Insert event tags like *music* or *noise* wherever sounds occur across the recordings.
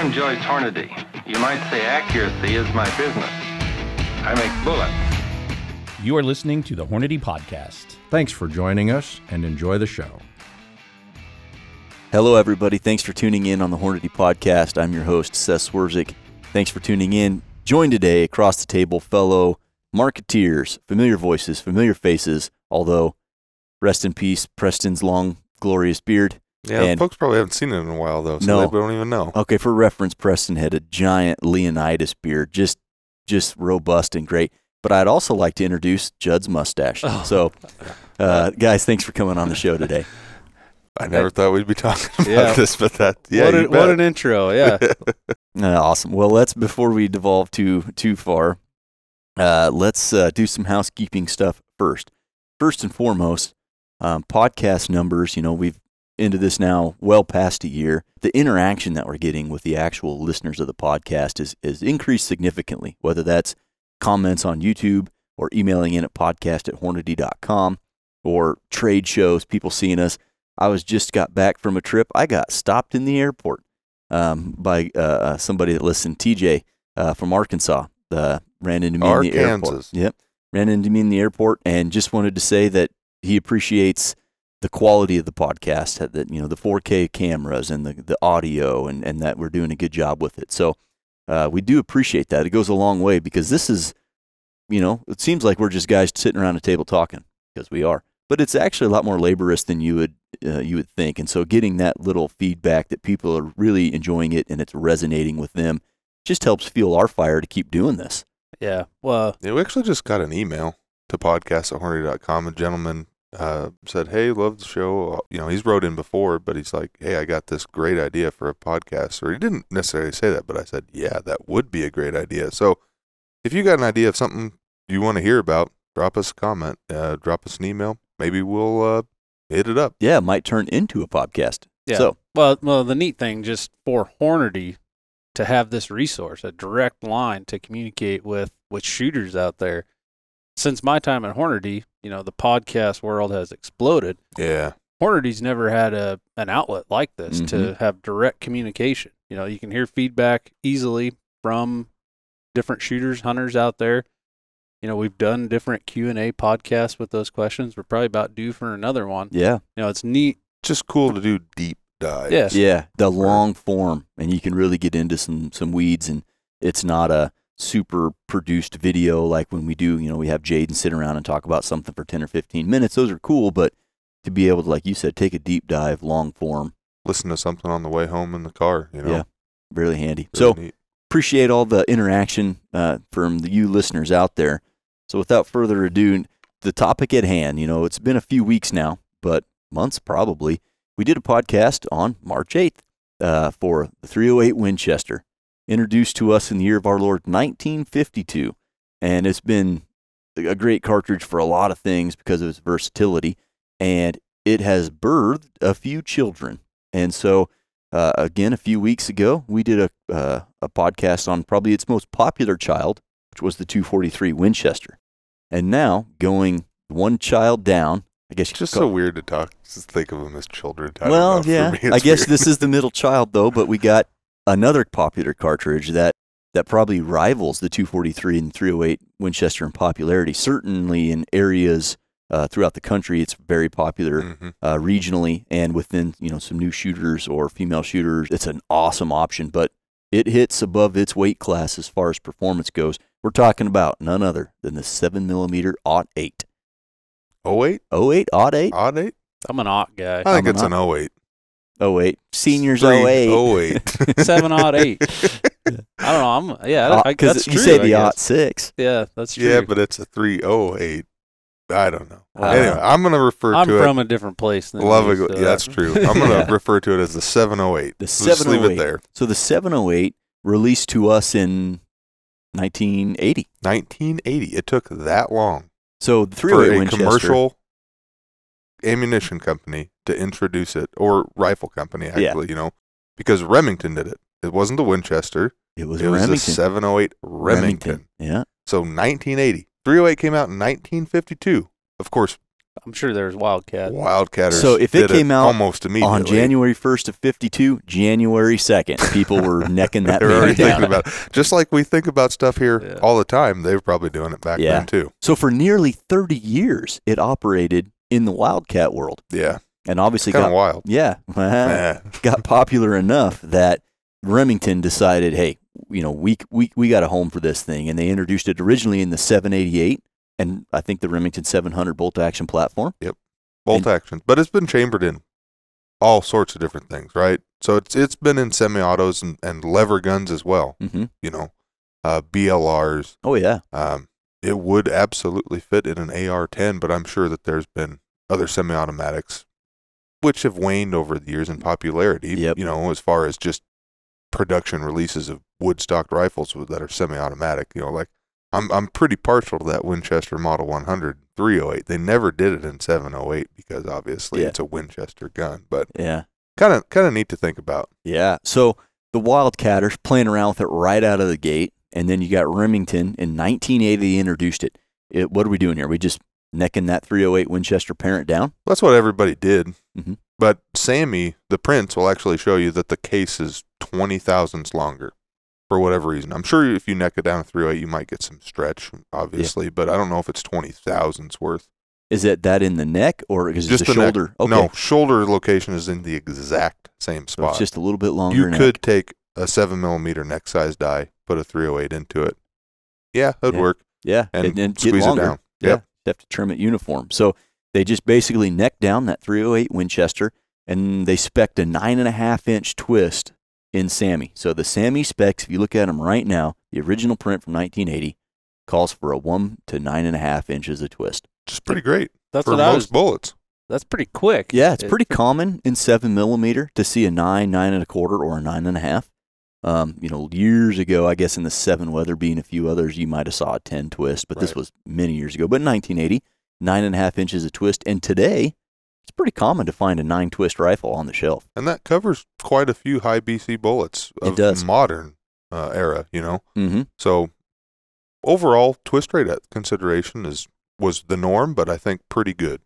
I'm Joyce Hornady. You might say accuracy is my business. I make bullets. You are listening to the Hornady Podcast. Thanks for joining us and enjoy the show. Hello, everybody. Thanks for tuning in on the Hornady Podcast. I'm your host, Seth Swerczek. Thanks for tuning in. Joined today across the table, fellow marketeers, familiar voices, familiar faces, although rest in peace, Preston's long, glorious beard. Yeah, And- folks probably haven't seen it in a while though, so No. they don't even know. Okay, for reference, Preston had a giant Leonidas beard, just just robust and great. But I'd also like to introduce Judd's mustache. Oh. So, *laughs* uh, guys, thanks for coming on the show today. I never thought we'd be talking about Yeah. this, but that yeah, what, you a, what an intro, yeah. *laughs* *laughs* Uh, awesome. Well, let's before we devolve too too far, uh, let's uh, do some housekeeping stuff first. First and foremost, um, podcast numbers. You know, we've into this now well past a year. The interaction that we're getting with the actual listeners of the podcast is is increased significantly. Whether that's comments on YouTube or emailing in at podcast at hornady.com or trade shows, people seeing us. I was just got back from a trip. I got stopped in the airport um, by uh, uh, somebody that listened, TJ uh, from Arkansas. Uh, ran into me in the airport. Arkansas. Yep, ran into me in the airport, and just wanted to say that he appreciates the quality of the podcast, that you know the 4K cameras and the the audio, and and that we're doing a good job with it. So uh, we do appreciate that. It goes a long way because this is, you know, it seems like we're just guys sitting around a table talking because we are, but it's actually a lot more laborious than you would uh, you would think. And so getting that little feedback that people are really enjoying it and it's resonating with them just helps fuel our fire to keep doing this. Yeah. Well, Yeah, we actually just got an email to podcast at hornady.com. A gentleman uh, said, Hey, love the show. You know, he's wrote in before, but he's like, Hey, I got this great idea for a podcast. Or he didn't necessarily say that, but I said, Yeah, that would be a great idea. So if you got an idea of something you want to hear about, drop us a comment, uh, drop us an email. Maybe we'll uh, hit it up. Yeah, it might turn into a podcast. yeah. So well, well, the neat thing just for Hornady to have this resource, a direct line to communicate with with shooters out there. Since my time at Hornady, you know, the podcast world has exploded. Yeah. Hornady's never had a an outlet like this to Mhm. have direct communication. You know, you can hear feedback easily from different shooters, hunters out there. You know, we've done different Q and A podcasts with those questions. We're probably about due for another one. yeah, You know, it's neat. Just cool to do deep dives. Yes. yeah, the long form, and you can really get into some some weeds, and it's not a super produced video like when we do. You know, we have Jaden sit around and talk about something for ten or fifteen minutes. Those are cool, but to be able to, like you said, take a deep dive, long form, Listen to something on the way home in the car, you know. Yeah. really handy. Really so neat. appreciate all the interaction uh, from the, you listeners out there. So without further ado, the topic at hand, you know, it's been a few weeks now, but months probably. We did a podcast on March 8th uh, for the 308 Winchester, introduced to us in the year of our Lord 1952. And it's been a great cartridge for a lot of things because of its versatility. And it has birthed a few children. And so uh, again, a few weeks ago, we did a uh, a podcast on probably its most popular child, which was the 243 Winchester. And now going one child down, I guess you It's just so weird to talk, just think of them as children. I well, *laughs* yeah. me, I guess weird. this is the middle child though, but we got another popular cartridge that that probably rivals the 243 and 308 Winchester in popularity. Certainly in areas uh, throughout the country, it's very popular Mhm. uh, regionally and within you know some new shooters or female shooters. It's an awesome option, but it hits above its weight class as far as performance goes. We're talking about none other than the seven millimeter Ot eight. Oh eight, Oh eight Ot eight. odd eight. I'm an ot guy. I think I'm it's an an oh eight. Oh eight. Seniors Three oh eight. oh eight. *laughs* Seven odd eight. *laughs* I don't know. I'm yeah. Because that's you true. say I the guess. Ot six. Yeah, that's true. yeah, but it's a three oh eight. I don't know. Wow. anyway, I'm gonna refer I'm to it. I'm from a different place than Love you, so Yeah, that's true. *laughs* I'm gonna Yeah. refer to it as the seven oh eight. The Just leave 708. it oh there. So the seven oh eight released to us in 1980. 1980. It took that long So the oh for 308 a Winchester. commercial ammunition company to introduce it, or rifle company actually. You know, because Remington did it. It wasn't the Winchester. It was it was Remington. the 708 Remington. Yeah. So 1980. 308 came out in 1952. Of course, I'm sure there's Wildcat. Wildcatters. So if it did came out almost immediately On January 1st of 52, January 2nd, people were *laughs* necking that they're already baby thinking about it. Just like we think about stuff here Yeah. all the time, they were probably doing it back Yeah. then too. So for nearly 30 years, it operated in the Wildcat world. Yeah, And obviously kind of got, wild. *laughs* yeah, got popular enough that Remington decided, hey, you know, we, we, we got a home for this thing. And they introduced it originally in the 788 and I think the Remington 700 bolt action platform. Yep. Bolt action, but it's been chambered in all sorts of different things, right? So it's it's been in semi-autos and, and lever guns as well. hmm You know, uh, BLRs. Oh, yeah. Um, it would absolutely fit in an AR-10, but I'm sure that there's been other semi-automatics which have waned over the years in popularity. Yep. You know, as far as just production releases of wood-stocked rifles that are semi-automatic. You know, like I'm I'm pretty partial to that Winchester Model 100 308. They never did it in 708 because obviously Yeah. it's a Winchester gun, but Yeah. kind of kind of neat to think about. Yeah. So the Wildcatters playing around with it right out of the gate. And then you got Remington in 1980, they introduced it. it. What are we doing here? We just necking that 308 Winchester parent down? That's what everybody did. Mhm. But SAAMI, the prince, will actually show you that the case is 20 thousandths longer for whatever reason. I'm sure if you neck it down to 308, you might get some stretch, obviously, but I don't know if it's 20 thousandths worth. Is it that in the neck or is it Just the the shoulder? Okay. No, shoulder location is in the exact same So spot. it's just a little bit longer. you neck. could take a 7 millimeter neck size die, put a 308 into it. Yeah, that'd Yeah. work. yeah, and and, then get squeeze it longer. down. Yeah, Yep. you have to trim it uniform. So they just basically neck down that 308 Winchester, and they spec'd a nine and a half inch twist in SAAMI. So the SAAMI specs, if you look at them right now, the original print from 1980 calls for a one to nine and a half inches of twist. Just pretty great That's for what most I was. bullets. That's pretty quick. Yeah, it's It- pretty common in seven millimeter to see a nine, nine and a quarter, or a nine and a half. Um, you know, years ago, I guess in the seven Weatherby a few others, you might have saw a ten twist, but this was many years ago. But in 1980, nine and a half inches of twist, and today it's pretty common to find a nine twist rifle on the shelf. And that covers quite a few high BC bullets It of does. modern uh, era, you know. Mm-hmm. So overall, twist rate at consideration is was the norm, but I think pretty good,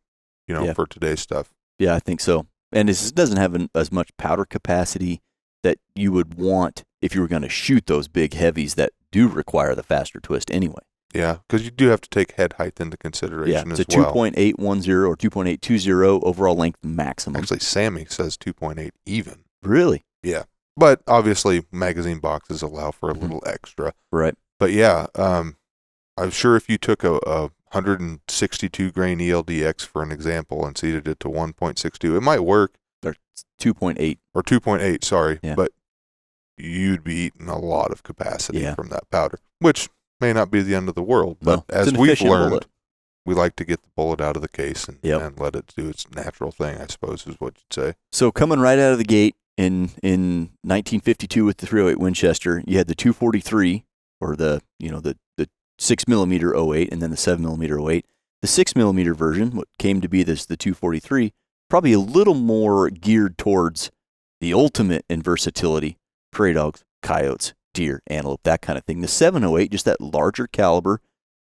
you know, Yeah. for today's stuff. Yeah, I think so. And this doesn't have an, as much powder capacity that you would want if you were going to shoot those big heavies that do require the faster twist anyway. Yeah, because you do have to take head height into consideration Yeah, it's as a well. 2.810 or 2.820 overall length maximum. Actually, SAAMI says 2.8 even, Really? Yeah. But obviously magazine boxes allow for a Mhm. little extra. Right. But yeah, um, I'm sure if you took a, a 162 grain ELDX for an example and seeded it to 1.62, it might work. Or 2.8. or 2.8, sorry, Yeah. but you'd be eating a lot of capacity Yeah. from that powder, which may not be the end of the world. But it's as we've learned, bullet. we like to get the bullet out of the case and, Yep. and let it do its natural thing, I suppose is what you'd say. So coming right out of the gate in in 1952 with the 308 Winchester, you had the 243 or the you know the the six millimeter 08 and then the seven millimeter 08. The six millimeter version, what came to be this the 243, probably a little more geared towards the ultimate in versatility: prairie dogs, coyotes, deer, antelope, that kind of thing. The 708, just that larger caliber,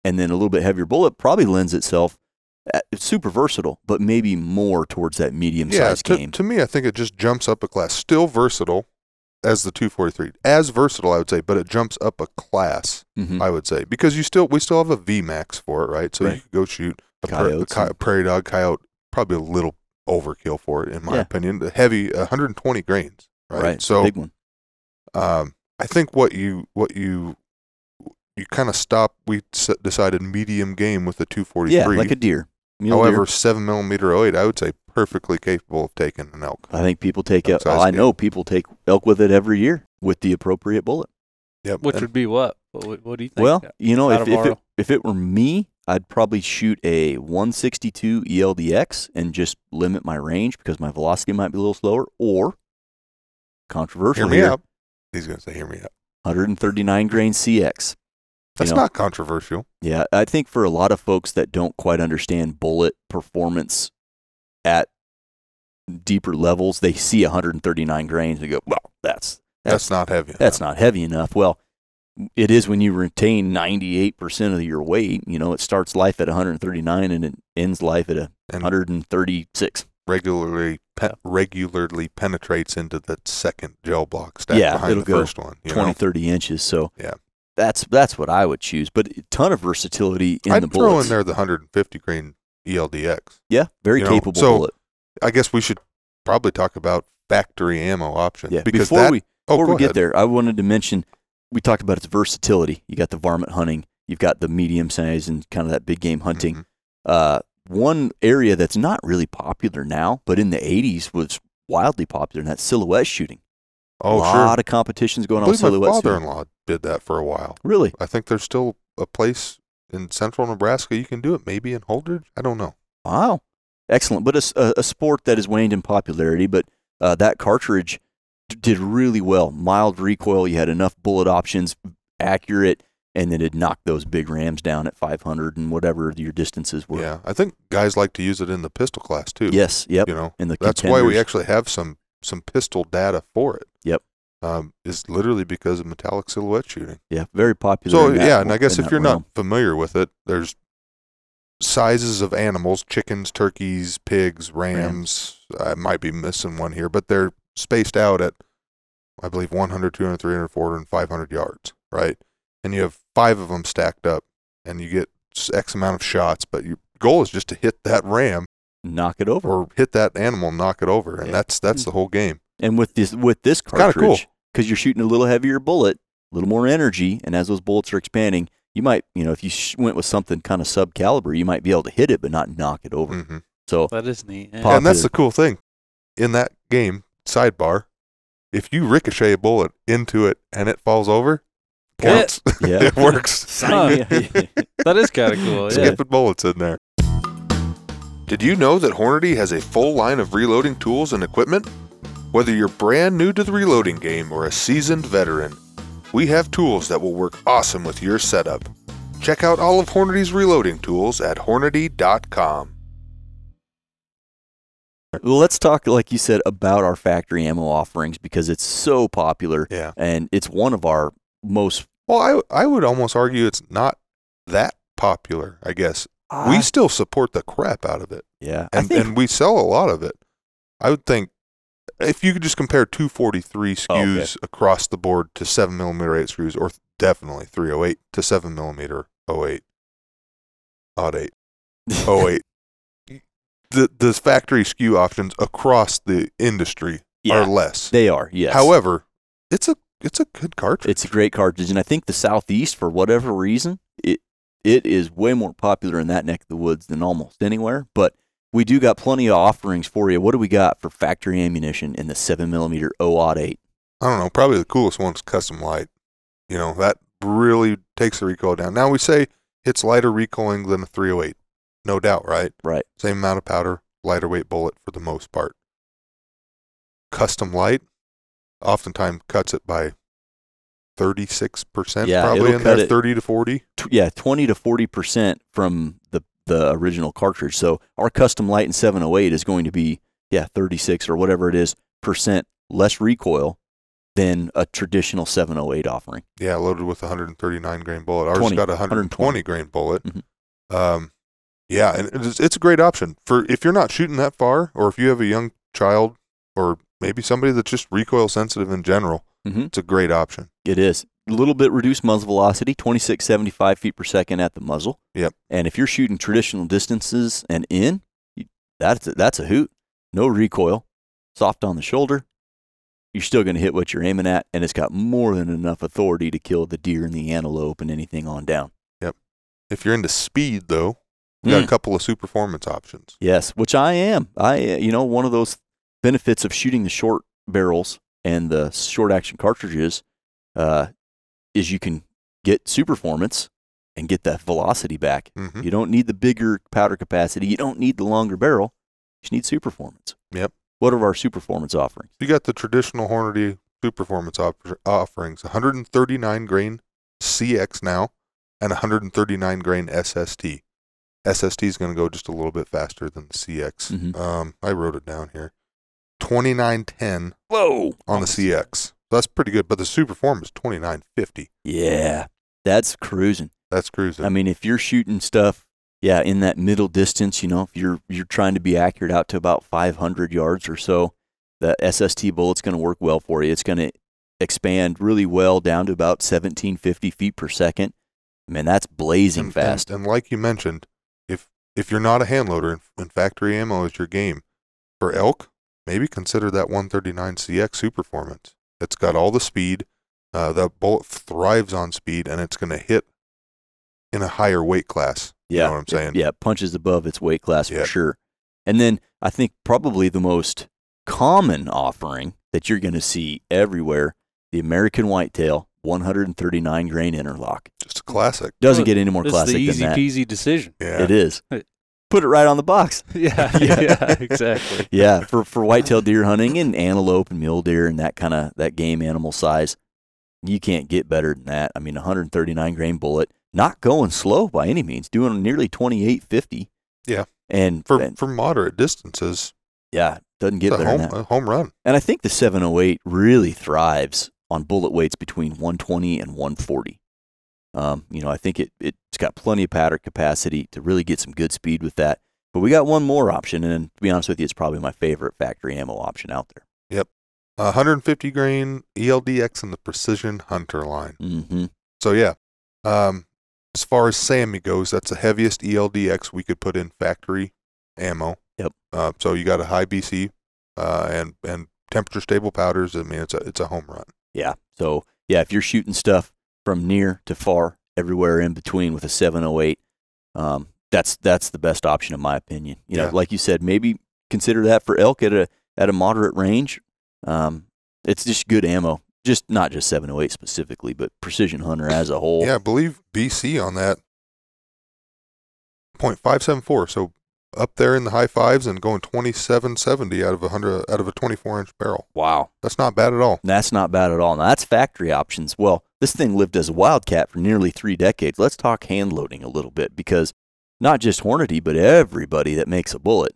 and then a little bit heavier bullet, probably lends itself. uh, It's super versatile, but maybe more towards that medium Yeah, sized to, game. to me, I think it just jumps up a class. Still versatile as the 243. As versatile, I would say, but it jumps up a class, Mhm. I would say, because you still we still have a VMAX for it, right? So Right. you could go shoot a, pra- co- prairie dog, coyote, probably a little overkill for it, in my Yeah. opinion. The heavy, 120 grains, right? Right. So big one. um, I think what you what you you kind of stop. We s- decided medium game with the 243. Yeah, like a deer. Mule However, deer. seven millimeter 08, I would say perfectly capable of taking an elk. I think people take elk. Elk-sized I know people take elk with it every year with the appropriate bullet. Yep. Which and- would be what? What, what do you think? Well, you know, if if it, if it were me, I'd probably shoot a 162 E ELDX and just limit my range because my velocity might be a little slower. Or controversial hear me here, out. He's gonna say, "Hear me out." 139 grain CX. That's know, not controversial. Yeah, I think for a lot of folks that don't quite understand bullet performance at deeper levels, they see 139 grains and go, "Well, that's That's, not heavy. that's enough. not heavy enough." Well, it is when you retain 98% of your weight. You know, it starts life at 139 and it ends life at a And 136. regularly pe- regularly penetrates into the second gel block stack Yeah, behind it'll the go first one. You 20, know? 30 inches. So Yeah. that's that's what I would choose. But a ton of versatility in I'd the throw in there the 150 grain ELDX. Yeah, very You know, capable so- bullet. I guess we should probably talk about factory ammo options. Yeah, because before that, we oh, before we get ahead. there, I wanted to mention we talked about its versatility. You got the varmint hunting, you've got the medium size, and kind of that big game hunting. Mhm. Uh, one area that's not really popular now, but in the 80s was wildly popular, and that's silhouette shooting. Oh, a sure. lot of competitions going I on my silhouette shooting. father-in-law did that for a while. Really? I think there's still a place in central Nebraska you can do it. Maybe in Holdrege. I don't know. Wow. Excellent. But a sport that has waned in popularity, but uh, that cartridge did really well. Mild recoil. You had enough bullet options, accurate, and then it knocked those big rams down at 500 and whatever your distances were. Yeah, I think guys like to use it in the pistol class too. Yes. Yep. you know And the that's why we actually have some some pistol data for it. Yep. Um, is literally because of metallic silhouette shooting. Yeah. Very popular. So yeah, and I guess if you're realm. not familiar with it, there's sizes of animals: chickens, turkeys, pigs, rams. I might be missing one here, but they're spaced out at, I believe, 100, 200, 300, 400, and 500 yards, right? And you have five of them stacked up, and you get X amount of shots. But your goal is just to hit that ram knock it over. or hit that animal, knock it over, and Yeah. that's that's the whole game. And with this with this kinda cool. cartridge, because you're shooting a little heavier bullet, a little more energy, and as those bullets are expanding, you might, you know, if you sh- went with something kind of sub caliber, you might be able to hit it but not knock it over. hmm So That is neat. yeah. And that's the cool thing in that game. Sidebar: If you ricochet a bullet into it and it falls over, counts. yeah, *laughs* it works. *laughs* Sign me- *laughs* that is kind of cool. Yeah. Skipping bullets in there. Did you know that Hornady has a full line of reloading tools and equipment? Whether you're brand new to the reloading game or a seasoned veteran, we have tools that will work awesome with your setup. Check out all of Hornady's reloading tools at Hornady.com. Well, let's talk, like you said, about our factory ammo offerings because it's so popular Yeah. and it's one of our most. Well, I I would almost argue it's not that popular. I guess we Ah, still support the crap out of it, yeah, and think and we sell a lot of it. I would think if you could just compare 243 Oh, okay. SKUs across the board to seven millimeter eight screws, or definitely 308 to seven millimeter 08, odd eight, *laughs* 08. The the factory SKU options across the industry yeah, are less. they are. Yes. However, it's a it's a good cartridge. It's a great cartridge, and I think the southeast, for whatever reason, it it is way more popular in that neck of the woods than almost anywhere. But we do got plenty of offerings for you. What do we got for factory ammunition in the seven millimeter OOD eight? I don't know. Probably the coolest one is Custom Lite. You know, that really takes the recoil down. Now we say it's lighter recoiling than a 308. No doubt, right? Right. Same amount of powder, lighter weight bullet for the most part. Custom Lite oftentimes cuts it by 36%, Yeah, probably in there, it- 30 to 40. Tw- yeah, twenty to forty percent from the the original cartridge. So our Custom Lite in seven oh eight is going to be yeah thirty six or whatever it is percent less recoil than a traditional seven oh eight offering. Yeah, loaded with 139 grain bullet. Ours 20, got a 120 120. grain bullet. Mhm. Um, yeah, and it's, it's a great option for if you're not shooting that far, or if you have a young child, or maybe somebody that's just recoil sensitive in general. Mhm. It's a great option. It is a little bit reduced muzzle velocity, 2675 feet per second at the muzzle. Yep. And if you're shooting traditional distances and in, that's a, that's a hoot. No recoil, soft on the shoulder. You're still going to hit what you're aiming at, and it's got more than enough authority to kill the deer and the antelope and anything on down. Yep. If you're into speed, though, we got a Mm. couple of super performance options. Yes, which I am. I you know one of those benefits of shooting the short barrels and the short action cartridges uh, is you can get super performance and get that velocity back. hmm You don't need the bigger powder capacity. You don't need the longer barrel. You just need super performance. Yep. What are our super performance offerings? You got the traditional Hornady super performance op- offerings: 139 grain CX now, and 139 grain SST. SST is going to go just a little bit faster than the CX. Mhm. Um, I wrote it down here. 2910 Whoa! on the CX. that's pretty good. But the super form is twenty nine fifty. Yeah, that's cruising. That's cruising. I mean, if you're shooting stuff, yeah, in that middle distance, you know, if you're you're trying to be accurate out to about 500 yards or so, the SST bullet's going to work well for you. It's going to expand really well down to about 1750 feet per second. Man, that's blazing and, fast. And, and like you mentioned, if you're not a hand loader and, factory ammo is your game, for elk, maybe consider that 139CX Super Performance. It's got all the speed. Uh, the bullet thrives on speed, and it's going to hit in a higher weight class. yeah, You know what I'm saying? Yeah, punches above its weight class Yeah. for sure. And then I think probably the most common offering that you're going to see everywhere, the American Whitetail 139 grain interlock. Just a classic. Doesn't Well, get any more This is classic the easy than that. peasy decision. Yeah. It is. Put it right on the box. *laughs* Yeah, *laughs* Yeah. yeah, exactly. *laughs* Yeah, for for whitetail deer hunting and antelope and mule deer and that kind of that game animal size, you can't get better than that. I mean, 139 grain bullet, not going slow by any means, doing nearly 2850. Yeah. and For and, for moderate distances, yeah, doesn't get it's better home, than that. a home run. And I think the 708 really thrives on bullet weights between 120 and 140. Um, you know, I think it, it's got plenty of powder capacity to really get some good speed with that. But we got one more option, and to be honest with you, it's probably my favorite factory ammo option out there. Uh, 150 grain ELDX in the Precision Hunter line. Mm-hmm. So yeah, um, as far as SAAMI goes, that's the heaviest ELDX we could put in factory ammo. Yep. Uh, so you got a high BC uh, and and temperature stable powders. I mean, it's a it's a home run. Yeah. So yeah, if you're shooting stuff from near to far, everywhere in between with a 708, um, that's that's the best option in my opinion. You know, Yeah. like you said, maybe consider that for elk at a at a moderate range. Um, it's just good ammo. Just not just 708 specifically, but precision hunter as a whole. Yeah, I believe BC on that. 0.574. So up there in the high fives and going twenty seven seventy out of a hundred out of a twenty four inch barrel. Wow. That's not bad at all. That's not bad at all. Now, that's factory options. Well, this thing lived as a wildcat for nearly three decades. Let's talk hand loading a little bit because not just Hornady, but everybody that makes a bullet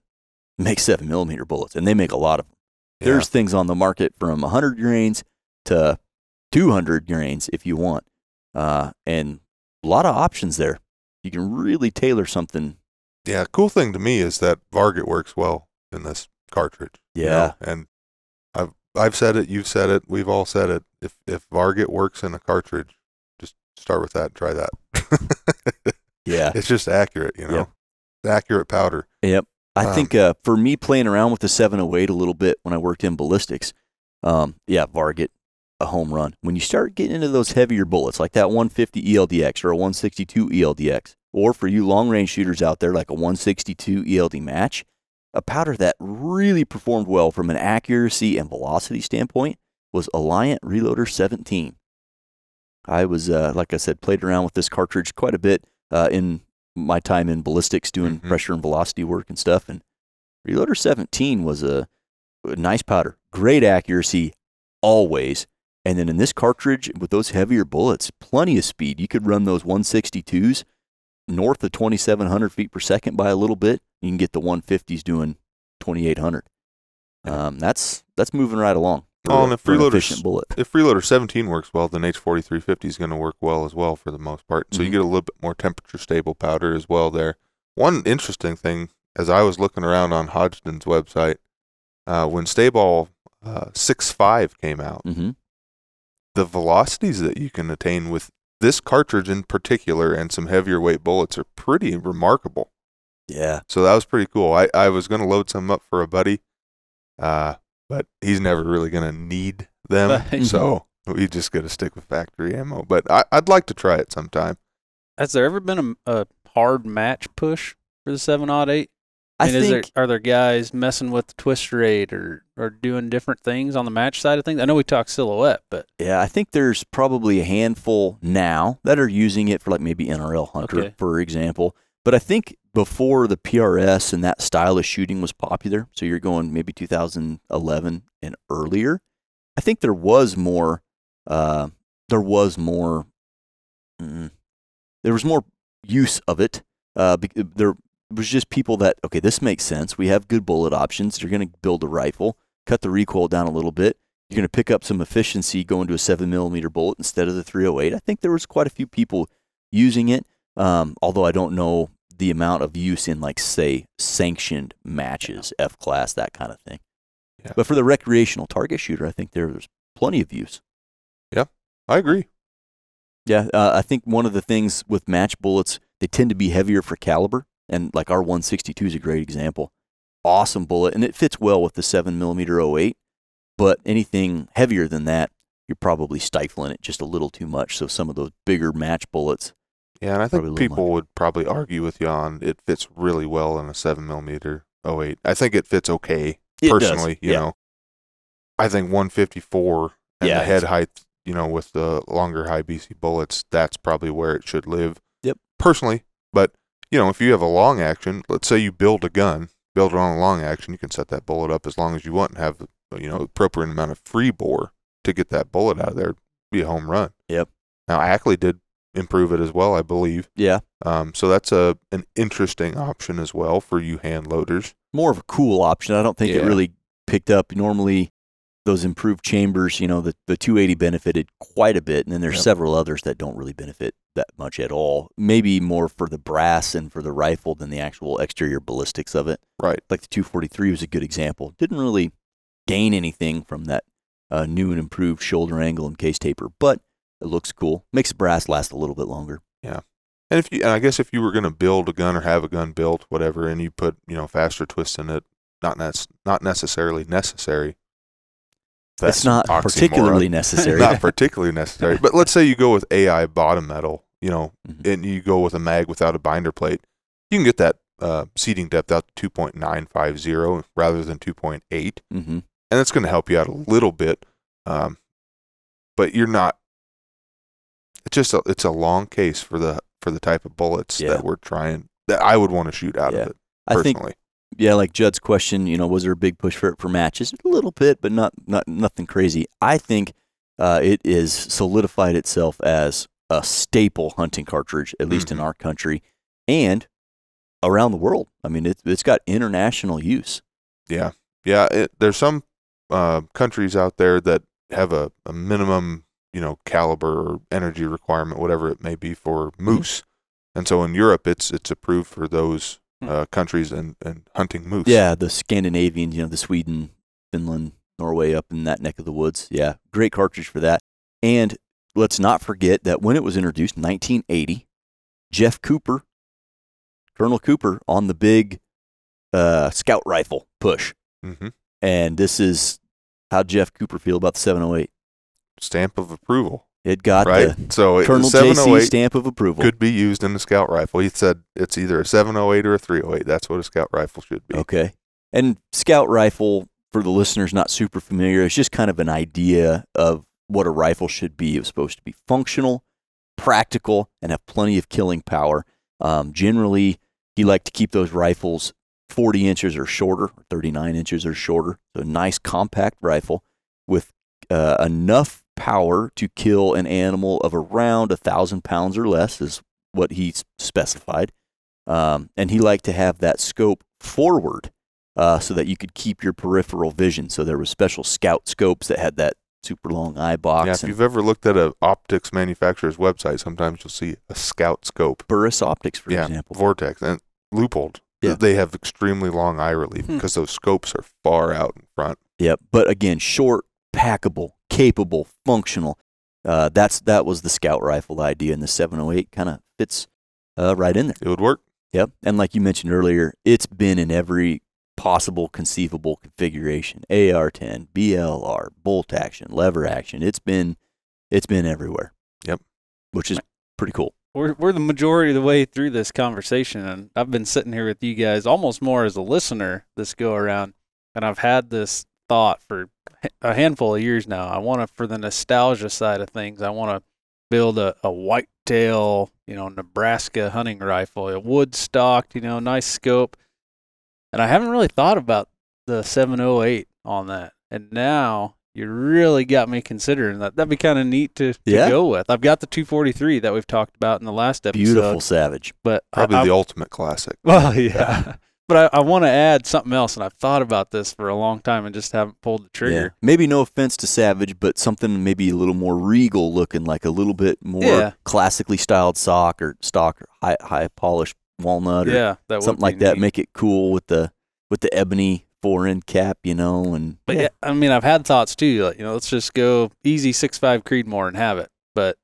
makes seven millimeter bullets, and they make a lot of them. Yeah. There's things on the market from 100 grains to 200 grains if you want, uh, and a lot of options there. You can really tailor something. Yeah, cool thing to me is that Varget works well in this cartridge. you Yeah. know, and I've I've said it, you've said it, we've all said it. If if Varget works in a cartridge, just start with that, try that. Yeah. *laughs* it's just accurate, you know. Yep. Accurate powder. Yep. I Um, think uh, for me playing around with the 708 a little bit when I worked in ballistics, um, yeah, Varget, a home run. When you start getting into those heavier bullets, like that 150 ELDX or a 162 ELDX, or for you long range shooters out there, like a 162 ELD match, a powder that really performed well from an accuracy and velocity standpoint was Alliant Reloader 17. I was, uh, like I said, played around with this cartridge quite a bit uh, in my time in ballistics doing Mhm. pressure and velocity work and stuff. And Reloader 17 was a, a nice powder, great accuracy always. And then in this cartridge with those heavier bullets, plenty of speed. You could run those 162s north of 2,700 feet per second by a little bit. You can get the 150s doing 2,800. Um, that's that's moving right along. for Oh, a- and if for an Freeloader's- efficient bullet. If Reloader 17 works well, then H4350 is going to work well as well for the most part. So you Mhm. get a little bit more temperature stable powder as well there. One interesting thing, as I was looking around on Hodgdon's website, uh, when StaBALL uh, 6.5 came out, hmm the velocities that you can attain with this cartridge in particular and some heavier weight bullets are pretty remarkable. Yeah. So that was pretty cool. I, I was going to load some up for a buddy, uh, but he's never really going to need them. So *laughs* we just got to stick with factory ammo. But I, I'd like to try it sometime. Has there ever been a, a hard match push for the seven odd eight? I mean, is there, think are there guys messing with the twister eight or or doing different things on the match side of things? I know we talked silhouette, but Yeah, I think there's probably a handful now that are using it for like maybe NRL Hunter, Okay. for example. But I think before the PRS and that style of shooting was popular, so you're going maybe 2011 and earlier, I think there was more, uh, there was more, mm, there was more use of it. Uh, bec- there was just people that, okay, this makes sense. We have good bullet options. You're going to build a rifle, cut the recoil down a little bit you're going to pick up some efficiency going to a seven millimeter bullet instead of the 308. I think there was quite a few people using it, um, although I don't know the amount of use in like say sanctioned matches, F class, that kind of thing. Yeah. But for the recreational target shooter, I think there's plenty of use. Yeah, I agree. Yeah, uh, I think one of the things with match bullets, they tend to be heavier for caliber, and like our 162 is a great example. Awesome bullet, and it fits well with the 7 millimeter 08. But anything heavier than that, you're probably stifling it just a little too much. So some of those bigger match bullets, Yeah, and I think people would probably argue with you on it fits really well in a seven millimeter 08. I think it fits okay It does, personally. You yeah. know, I think 154 and Yeah, the head height, you know, with the longer high BC bullets, that's probably where it should live. Yep. Personally, but you know, if you have a long action, let's say you build a gun, build it on a long action, you can set that bullet up as long as you want and have the you know appropriate amount of free bore to get that bullet out of there. Be a home run. Yep. Now Ackley did improve it as well, I believe. yeah, Um, so that's a an interesting option as well for you hand loaders. more of a cool option. I don't think it really picked up. Normally, those improved chambers, you know, the, the 280 benefited quite a bit, and then there's Yep. several others that don't really benefit that much at all. Maybe more for the brass and for the rifle than the actual exterior ballistics of it. Right. Like the 243 was a good example. Didn't really gain anything from that uh, new and improved shoulder angle and case taper, but it looks cool. Makes the brass last a little bit longer. Yeah. And if you, and I guess if you were going to build a gun or have a gun built, whatever, and you put you know faster twists in it, not nec- not necessarily necessary. That's it's not oxymoron. particularly *laughs* necessary. not particularly necessary. But let's say you go with AI bottom metal, you know, Mhm. and you go with a mag without a binder plate, you can get that uh, seating depth out to 2.950 rather than 2.8, hmm and that's going to help you out a little bit. Um, but you're not. It's just a, it's a long case for the for the type of bullets Yeah. that we're trying that I would want to shoot out Yeah. of it I think personally. Yeah, like Judd's question, you know, was there a big push for it for matches? A little bit, but not not nothing crazy. I think uh, it is solidified itself as a staple hunting cartridge, at least in Mhm. our country and around the world. I mean, it, it's got international use. Yeah, yeah. It, there's some uh, countries out there that have a, a minimum, you know, caliber or energy requirement, whatever it may be, for moose. And so in Europe, it's it's approved for those. Uh, countries and, and hunting moose. Yeah, the Scandinavian, you know, the Sweden, Finland, Norway, up in that neck of the woods. Yeah, great cartridge for that. And let's not forget that when it was introduced, 1980, Jeff Cooper, Colonel Cooper, on the big uh, scout rifle push. Mm-hmm. And this is how Jeff Cooper feel about the 708. Stamp of approval, It got right? the so it, Colonel JC stamp of approval. could be used in a scout rifle. He said it's either a 708 or a 308. That's what a scout rifle should be. Okay. And scout rifle, for the listeners not super familiar, it's just kind of an idea of what a rifle should be. It was supposed to be functional, practical, and have plenty of killing power. Um, generally, he liked to keep those rifles 40 inches or shorter, or 39 inches or shorter. So, a nice compact rifle with uh, enough power to kill an animal of around a thousand pounds or less, is what he specified. Um, and he liked to have that scope forward uh, so that you could keep your peripheral vision. So there was special scout scopes that had that super long eye box. Yeah, if and you've ever looked at a optics manufacturer's website, sometimes you'll see a scout scope. Burris Optics, for yeah, example. Vortex and Leupold. Yeah. They have extremely long eye relief Hmm. because those scopes are far out in front. Yep. But again, short, packable, capable, functional. Uh, that's that was the scout rifle idea, and the 708 kind of fits uh, right in there. It would work. Yep. And like you mentioned earlier, it's been in every possible conceivable configuration. AR10, BLR, bolt action, lever action. It's been it's been everywhere. Yep. Which is pretty cool. we're we're the majority of the way through this conversation, and I've been sitting here with you guys almost more as a listener this go around, and I've had this thought for a handful of years now. I want to, for the nostalgia side of things, I want to build a, a whitetail, you know, Nebraska hunting rifle, a wood stocked, you know, nice scope, and I haven't really thought about the 708 on that, and now. You really got me considering that. That'd be kind of neat to, to Yeah. go with. I've got the 243 that we've talked about in the last episode. Beautiful savage. but Probably I'm- the ultimate classic. *laughs* well, yeah. But I, I want to add something else, and I've thought about this for a long time and just haven't pulled the Yeah. trigger. Maybe no offense to Savage, but something maybe a little more regal looking, like a little bit more Yeah. classically styled sock or stock or high high polished walnut or Yeah, that something be like that. Make it cool with the with the ebony forend cap, you know, and But yeah, I mean, I've had thoughts too. Like, you know, let's just go easy six five Creedmoor and have it. But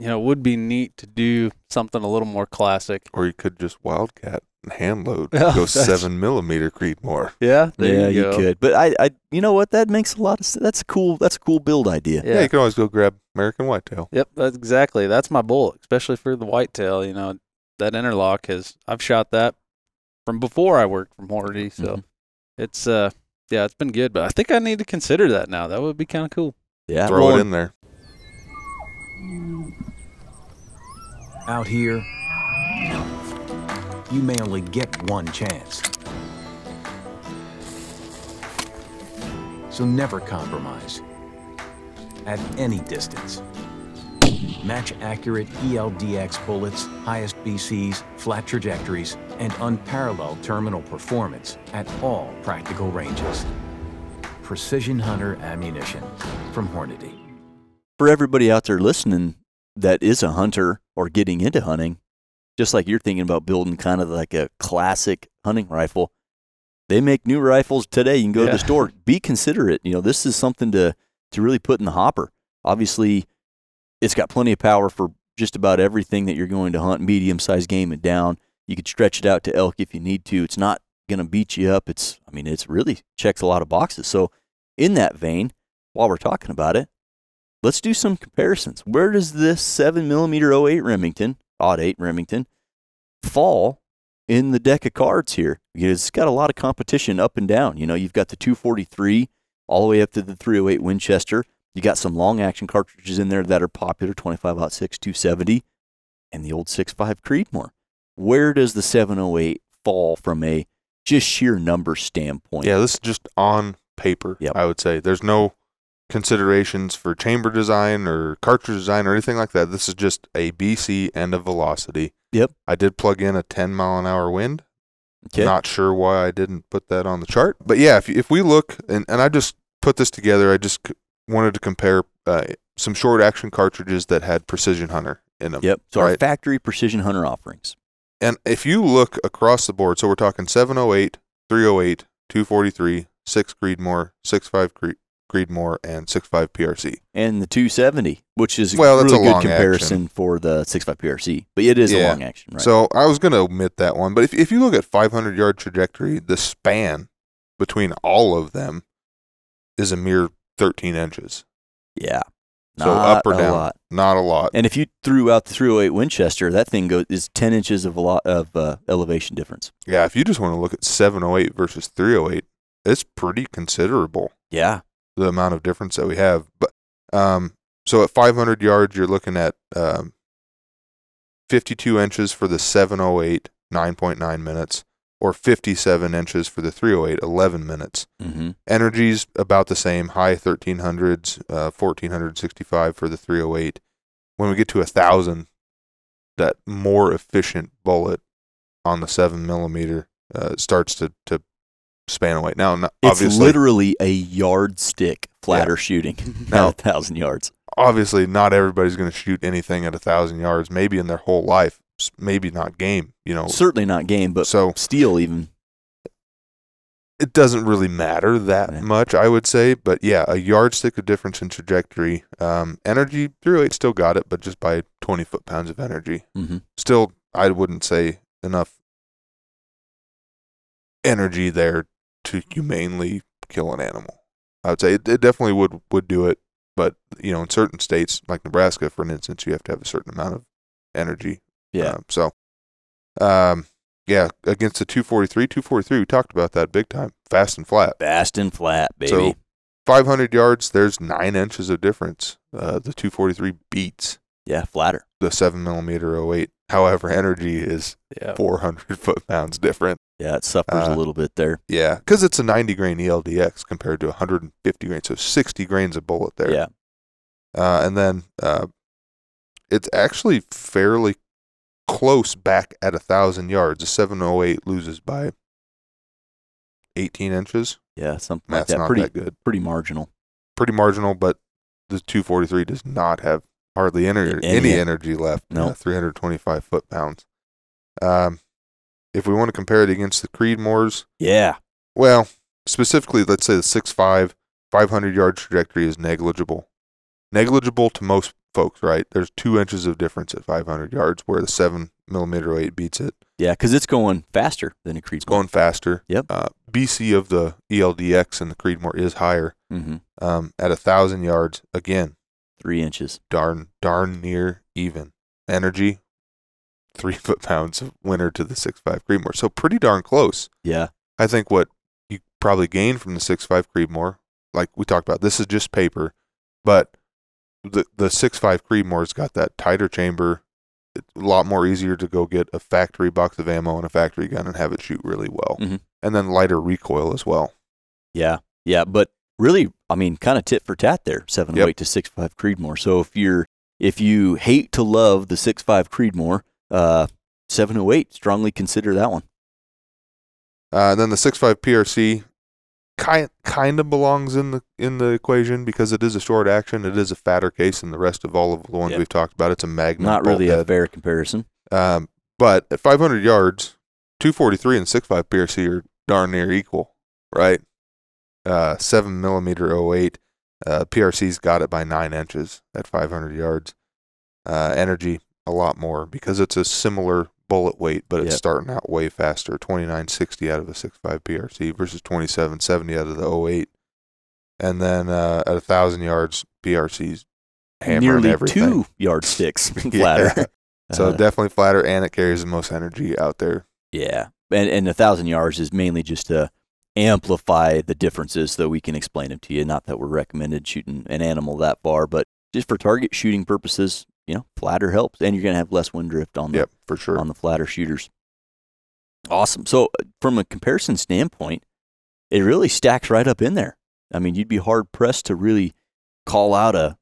you know, it would be neat to do something a little more classic. Or you could just wildcat and hand load. *laughs* Oh, go seven millimeter Creedmoor. Yeah, yeah, you, could. But I, I, you know what? That makes a lot of. sense. That's a cool. That's a cool build idea. Yeah. Yeah. you can always go grab American Whitetail. Yep, that's exactly. That's my bullet, especially for the whitetail. You know, that interlock has I've shot that from before I worked from Hornady, so Mhm. it's uh yeah, it's been good. But I think I need to consider that now. That would be kind of cool. Yeah, Throw well, it in there. Out here, you may only get one chance. So never compromise. At any distance. Match accurate ELDX bullets, highest BCs, flat trajectories, and unparalleled terminal performance at all practical ranges. Precision Hunter Ammunition from Hornady. for everybody out there listening that is a hunter or getting into hunting, just like you're thinking about building kind of like a classic hunting rifle, they make new rifles today. You can go to the store. Be considerate. You know, this is something to to really put in the hopper. Obviously, it's got plenty of power for just about everything that you're going to hunt, medium sized game and down. You could stretch it out to elk if you need to. It's not going to beat you up. It's, I mean, it's really checks a lot of boxes. So, in that vein, while we're talking about it, let's do some comparisons. Where does this 7 millimeter 08 Remington, odd 8 Remington, fall in the deck of cards here? Because it's got a lot of competition up and down. You know, you've got the 243 all the way up to the 308 Winchester. You got some long action cartridges in there that are popular 25 6, 270, and the old 6.5 Creedmoor. Where does the 708 fall from a just sheer number standpoint? Yeah, this is just on paper. Yep. I would say there's no considerations for chamber design or cartridge design or anything like that. This is just a BC and a velocity. Yep. I did plug in a 10 mile an hour wind. Okay. Not sure why I didn't put that on the chart, but yeah, if if we look and and I just put this together, I just c- wanted to compare uh, some short action cartridges that had precision hunter in them. Yep. So our factory precision hunter offerings. And if you look across the board, so we're talking 708, 308, 243, 6 Creedmoor, 65 Cre- Creedmoor, and 65 PRC. and the 270, which is Well, a that's really a good comparison for the 65 PRC. But it is a long action, right? So I was going to omit that one, but if if you look at 500 yard trajectory, the span between all of them is a mere 13 inches. yeah, So not up or a down, lot. not a lot. And if you threw out the 308 Winchester, that thing goes is 10 inches of a lot of uh, elevation difference. Yeah, if you just want to look at 708 versus 308, it's pretty considerable. Yeah, the amount of difference that we have. But um, so at 500 yards, you're looking at um, 52 inches for the 708, 9.9 minutes, or 57 inches for the 308, 11 minutes. mm-hmm. Energy's about the same, high 1300s, uh, 1465 for the 308. When we get to a thousand, that more efficient bullet on the seven millimeter uh, starts to to span away. Now, not, it's obviously, literally a yardstick flatter shooting *laughs* *laughs* Now- at a thousand yards. obviously not everybody's going to shoot anything at a thousand yards maybe in their whole life maybe not game you know Certainly not game, but so steel even. it doesn't really matter that Yeah. much i would say but yeah a yardstick of difference in trajectory um, energy 308 still got it but just by 20 foot pounds of energy hmm still i wouldn't say enough energy there to humanely kill an animal i would say it, it definitely would would do it but you know in certain states like nebraska for instance you have to have a certain amount of energy Yeah. Um, so, um, yeah, against the 243, 243, we talked about that big time, fast and flat. Fast and flat, baby. So, 500 yards, there's nine inches of difference. Uh, the 243 beats yeah, flatter. the 7 millimeter 08. However, energy is Yeah. 400 foot pounds different. Yeah, it suffers Uh, a little bit there. Yeah, because it's a 90 grain ELDX compared to 150 grain, so 60 grains of bullet there. Yeah. Uh, and then uh, it's actually fairly close back at a thousand yards. The 708 loses by 18 inches. Yeah, something like That's that. not Pretty that good. pretty marginal. Pretty marginal, but the 243 does not have hardly any Any- any energy left. No. Uh, 325 foot pounds. Um, if we want to compare it against the Creedmoors, Yeah. well, specifically, let's say the 6.5, 500 yard trajectory is negligible. Negligible to most folks, right? There's two inches of difference at 500 yards, where the 7 millimeter 08 beats it. Yeah, because it's going faster than a Creedmoor. It's going faster. Yep. Uh, BC of the ELDX and the Creedmoor is higher. hmm Um, at a thousand yards, again, Three inches. darn darn near even. Energy, three *laughs* foot pounds of winner to the six five Creedmoor. So pretty darn close. Yeah. I think what you probably gain from the six five Creedmoor, like we talked about, this is just paper, but the the six five Creedmoor's got that tighter chamber. It's a lot more easier to go get a factory box of ammo and a factory gun and have it shoot really well, Mhm. and then lighter recoil as well. Yeah. Yeah. But really, I mean, kind of tit for tat there. Seven Yep. oh eight to six five Creedmoor. So if you're if you hate to love the six five Creedmoor, uh, seven oh eight, strongly consider that one. Uh, and then the 6.5 PRC kind kind of belongs in the in the equation because it is a short action. It is a fatter case than the rest of all of the ones Yep. we've talked about. It's a Magnum. Not really bolt a fair comparison. Um, but at 500 yards, 243 and 6.5 PRC are darn near equal, right? Uh, seven millimeter 08. Uh, PRC's got it by nine inches at 500 yards. Uh, energy a lot more because it's a similar bullet weight, but it's Yep. starting out way faster. 2960 out of the 6.5 PRC versus 2770 out of the 08. And then uh, at a thousand yards, PRC's hammering Nearly everything. two yardsticks *laughs* Yeah. flatter. *laughs* So Uh, definitely flatter, and it carries the most energy out there. Yeah, and and a thousand yards is mainly just to amplify the differences, so we can explain them to you. Not that we're recommended shooting an animal that far, but just for target shooting purposes, you know, flatter helps, and you're gonna have less wind drift on the Yep, for sure. on the flatter shooters. Awesome. So uh, from a comparison standpoint, it really stacks right up in there. I mean, you'd be hard pressed to really call out a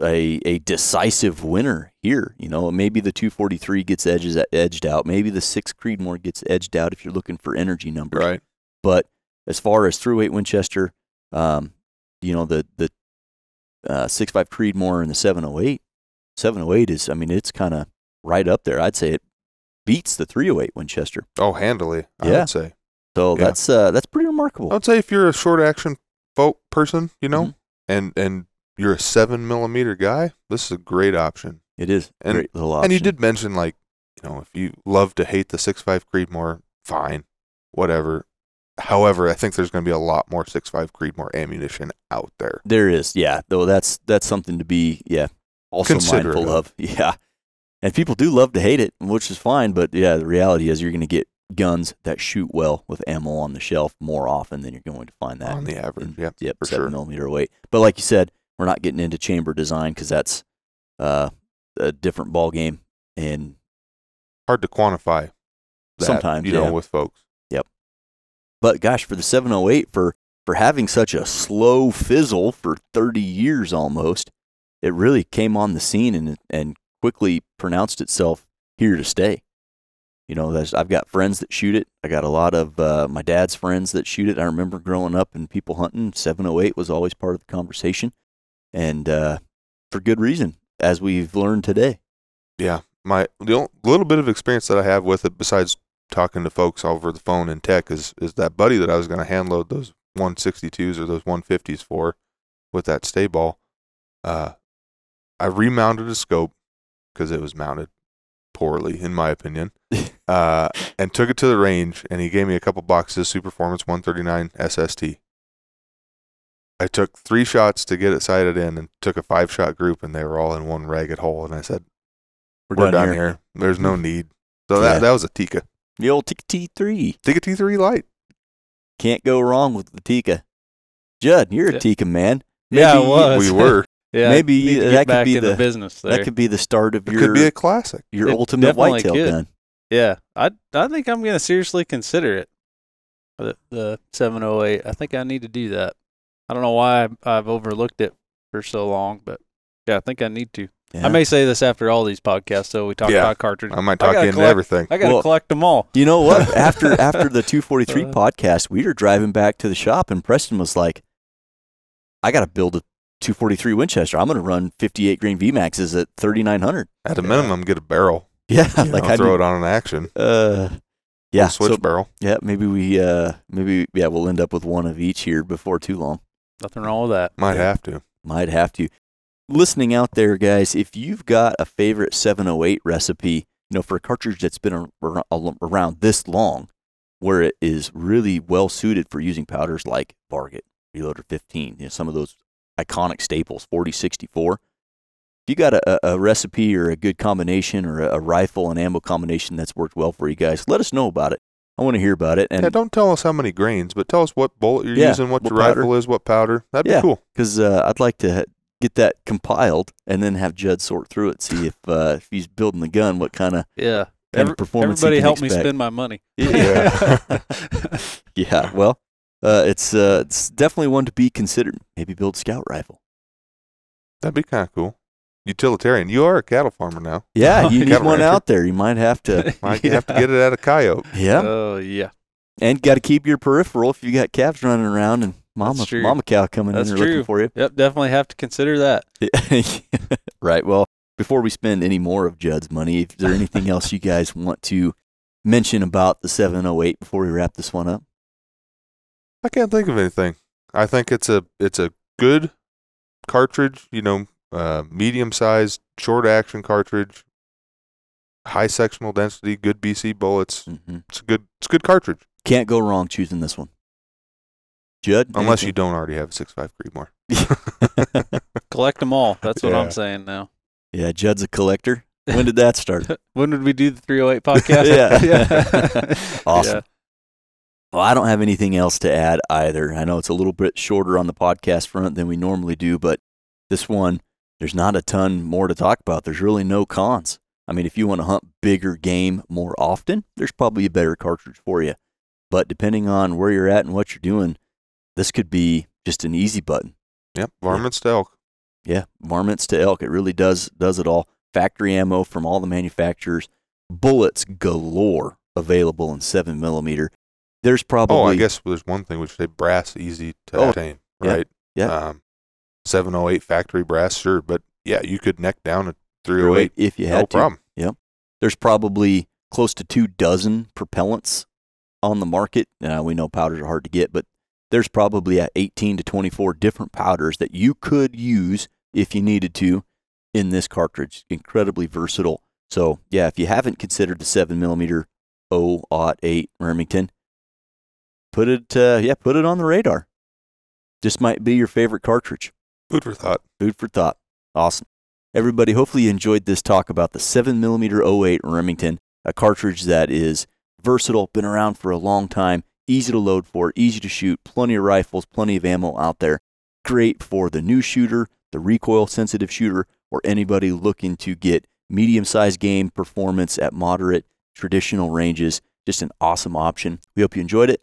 a a decisive winner here. You know, maybe the 243 gets edges edged out. Maybe the six Creedmoor gets edged out if you're looking for energy numbers. Right. But as far as through eight Winchester, um, you know the the uh, six five Creedmoor and the 708, 708 is I mean it's kind of right up there. I'd say it beats the 308 Winchester. Oh, handily, I Yeah. would say. So Yeah. that's uh, that's pretty remarkable. I would say if you're a short action folk person, you know, Mhm. and and you're a seven millimeter guy, this is a great option. It is And- great little option. And you did mention like, you know, if you love to hate the six five Creedmoor, fine, whatever. However, I think there's going to be a lot more six five Creedmoor ammunition out there. There is, yeah. Though that's that's something to be, yeah, also mindful of. *laughs* Yeah, and people do love to hate it, which is fine. But yeah, the reality is you're going to get guns that shoot well with ammo on the shelf more often than you're going to find that on the average. in- Yep, yep, for seven sure. millimeter weight. But like you said, we're not getting into chamber design because that's uh, a different ball game. And Hard to quantify. That, Sometimes, you know, yeah. with folks. Yep. But gosh, for the 708 for for having such a slow fizzle for 30 years almost, it really came on the scene and and quickly pronounced itself here to stay. You know, I've got friends that shoot it. I got a lot of uh, my dad's friends that shoot it. I remember growing up and people hunting. 708 was always part of the conversation, and uh, for good reason, as we've learned today. Yeah, my the only, little bit of experience that I have with it, besides talking to folks over the phone in tech, is is that buddy that I was going to hand load those 162s or those 150s for with that StaBALL. Uh, I remounted a scope because it was mounted poorly, in my opinion, *laughs* uh, and took it to the range. And he gave me a couple boxes of Superformance 139 SST. I took three shots to get it sighted in, and took a five shot group, and they were all in one ragged hole. And I said, we're, done, here. There's no need. So Yeah. that that was a Tikka. The old Tikka T3 Tikka T3 Lite. can't go wrong with the Tikka. Judd, you're a Yeah. Tikka man. Yeah, I was. We were. *laughs* Yeah, Maybe that could be the- business there. That could be the start of It your could be a classic. your It ultimate whitetail could. gun. Yeah, I I think I'm gonna seriously consider it. The the 708. I think I need to do that. I don't know why I've, I've overlooked it for so long, but yeah, I think I need to. Yeah. I may say this after all these podcasts, so we talk Yeah. about cartridges. I might talk gotta you into collect- everything. I got to Well- collect them all. You know what? *laughs* After after the 243 Uh. podcast, we were driving back to the shop, and Preston was like, "I got to build a 243 Winchester. I'm going to run 58 grain VMAXs at 3900." At a minimum, get a barrel. Yeah, You like know, I throw it on an action. Uh, yeah, Little switch so- barrel. yeah. Maybe we uh maybe yeah we'll end up with one of each here before too long. Nothing wrong with that. Might Yeah. have to. Might have to. Listening out there, guys, if you've got a favorite 708 recipe, you know, for a cartridge that's been ar- ar- around this long, where it is really well suited for using powders like Varget, Reloader 15, you know, some of those iconic staples, 4064. If you got a, a- a recipe or a good combination or a, a rifle and ammo combination that's worked well for you guys, let us know about it. I want to hear about it. And yeah, don't tell us how many grains, but tell us what bullet you're Yeah, using, what, what your powder. rifle is, what powder. That'd Yeah. be cool. because uh, I'd like to get that compiled and then have Judd sort through it, see if uh, if he's building the gun, what kind of Yeah. kind Every- of performance. he everybody can help me spend my money. Yeah, *laughs* *laughs* yeah. Well, uh, it's uh, it's definitely one to be considered. Maybe build scout rifle. That'd be kind of cool. Utilitarian. You are a cattle farmer now. Yeah, *laughs* you need Cattle one rancher. out there. You might have to. *laughs* Might have to get it out of coyote. Yeah, Oh yeah. and got to keep your peripheral if you got calves running around and mama true. mama cow coming That's in there looking true. for you. Yep. Definitely have to consider that. *laughs* right. Well, before we spend any more of Judd's money, is there anything else you guys want to mention about the 708 before we wrap this one up? I can't think of anything. I think it's a it's a good cartridge. You know, uh, medium sized, short action cartridge. High sectional density, good BC bullets. hmm It's a good it's a good cartridge. Can't go wrong choosing this one. Judd? Unless you don't already have a six five Creedmoor. *laughs* *laughs* Collect them all. That's what Yeah. I'm saying now. yeah, Judd's a collector. *laughs* When did that start? When did we do the 308 podcast? Yeah. awesome. Yeah. Well, I don't have anything else to add either. I know it's a little bit shorter on the podcast front than we normally do, but this one, there's not a ton more to talk about. There's really no cons. I mean, if you want to hunt bigger game more often, there's probably a better cartridge for you. But depending on where you're at and what you're doing, this could be just an easy button. Yep, varmints to elk. Yeah, varmints to elk. It really does does it all. Factory ammo from all the manufacturers. Bullets galore available in seven millimeter. There's probably Oh, I guess there's one thing we should say: brass easy to Oh, obtain, yeah, right? yeah. Um, 708 factory brass, sure, but yeah, you could neck down a 308, if you had no to. problem. Yep. There's probably close to two dozen propellants on the market. Now we know powders are hard to get, but there's probably at 18 to 24 different powders that you could use if you needed to in this cartridge. Incredibly versatile. So yeah, if you haven't considered the seven millimeter 008 Remington, put it uh, yeah put it on the radar. This might be your favorite cartridge. Food for thought. Food for thought. Awesome. Everybody, hopefully you enjoyed this talk about the 7mm 08 Remington, a cartridge that is versatile, been around for a long time, easy to load for, easy to shoot, plenty of rifles, plenty of ammo out there. Great for the new shooter, the recoil sensitive shooter, or anybody looking to get medium sized game performance at moderate traditional ranges. Just an awesome option. We hope you enjoyed it.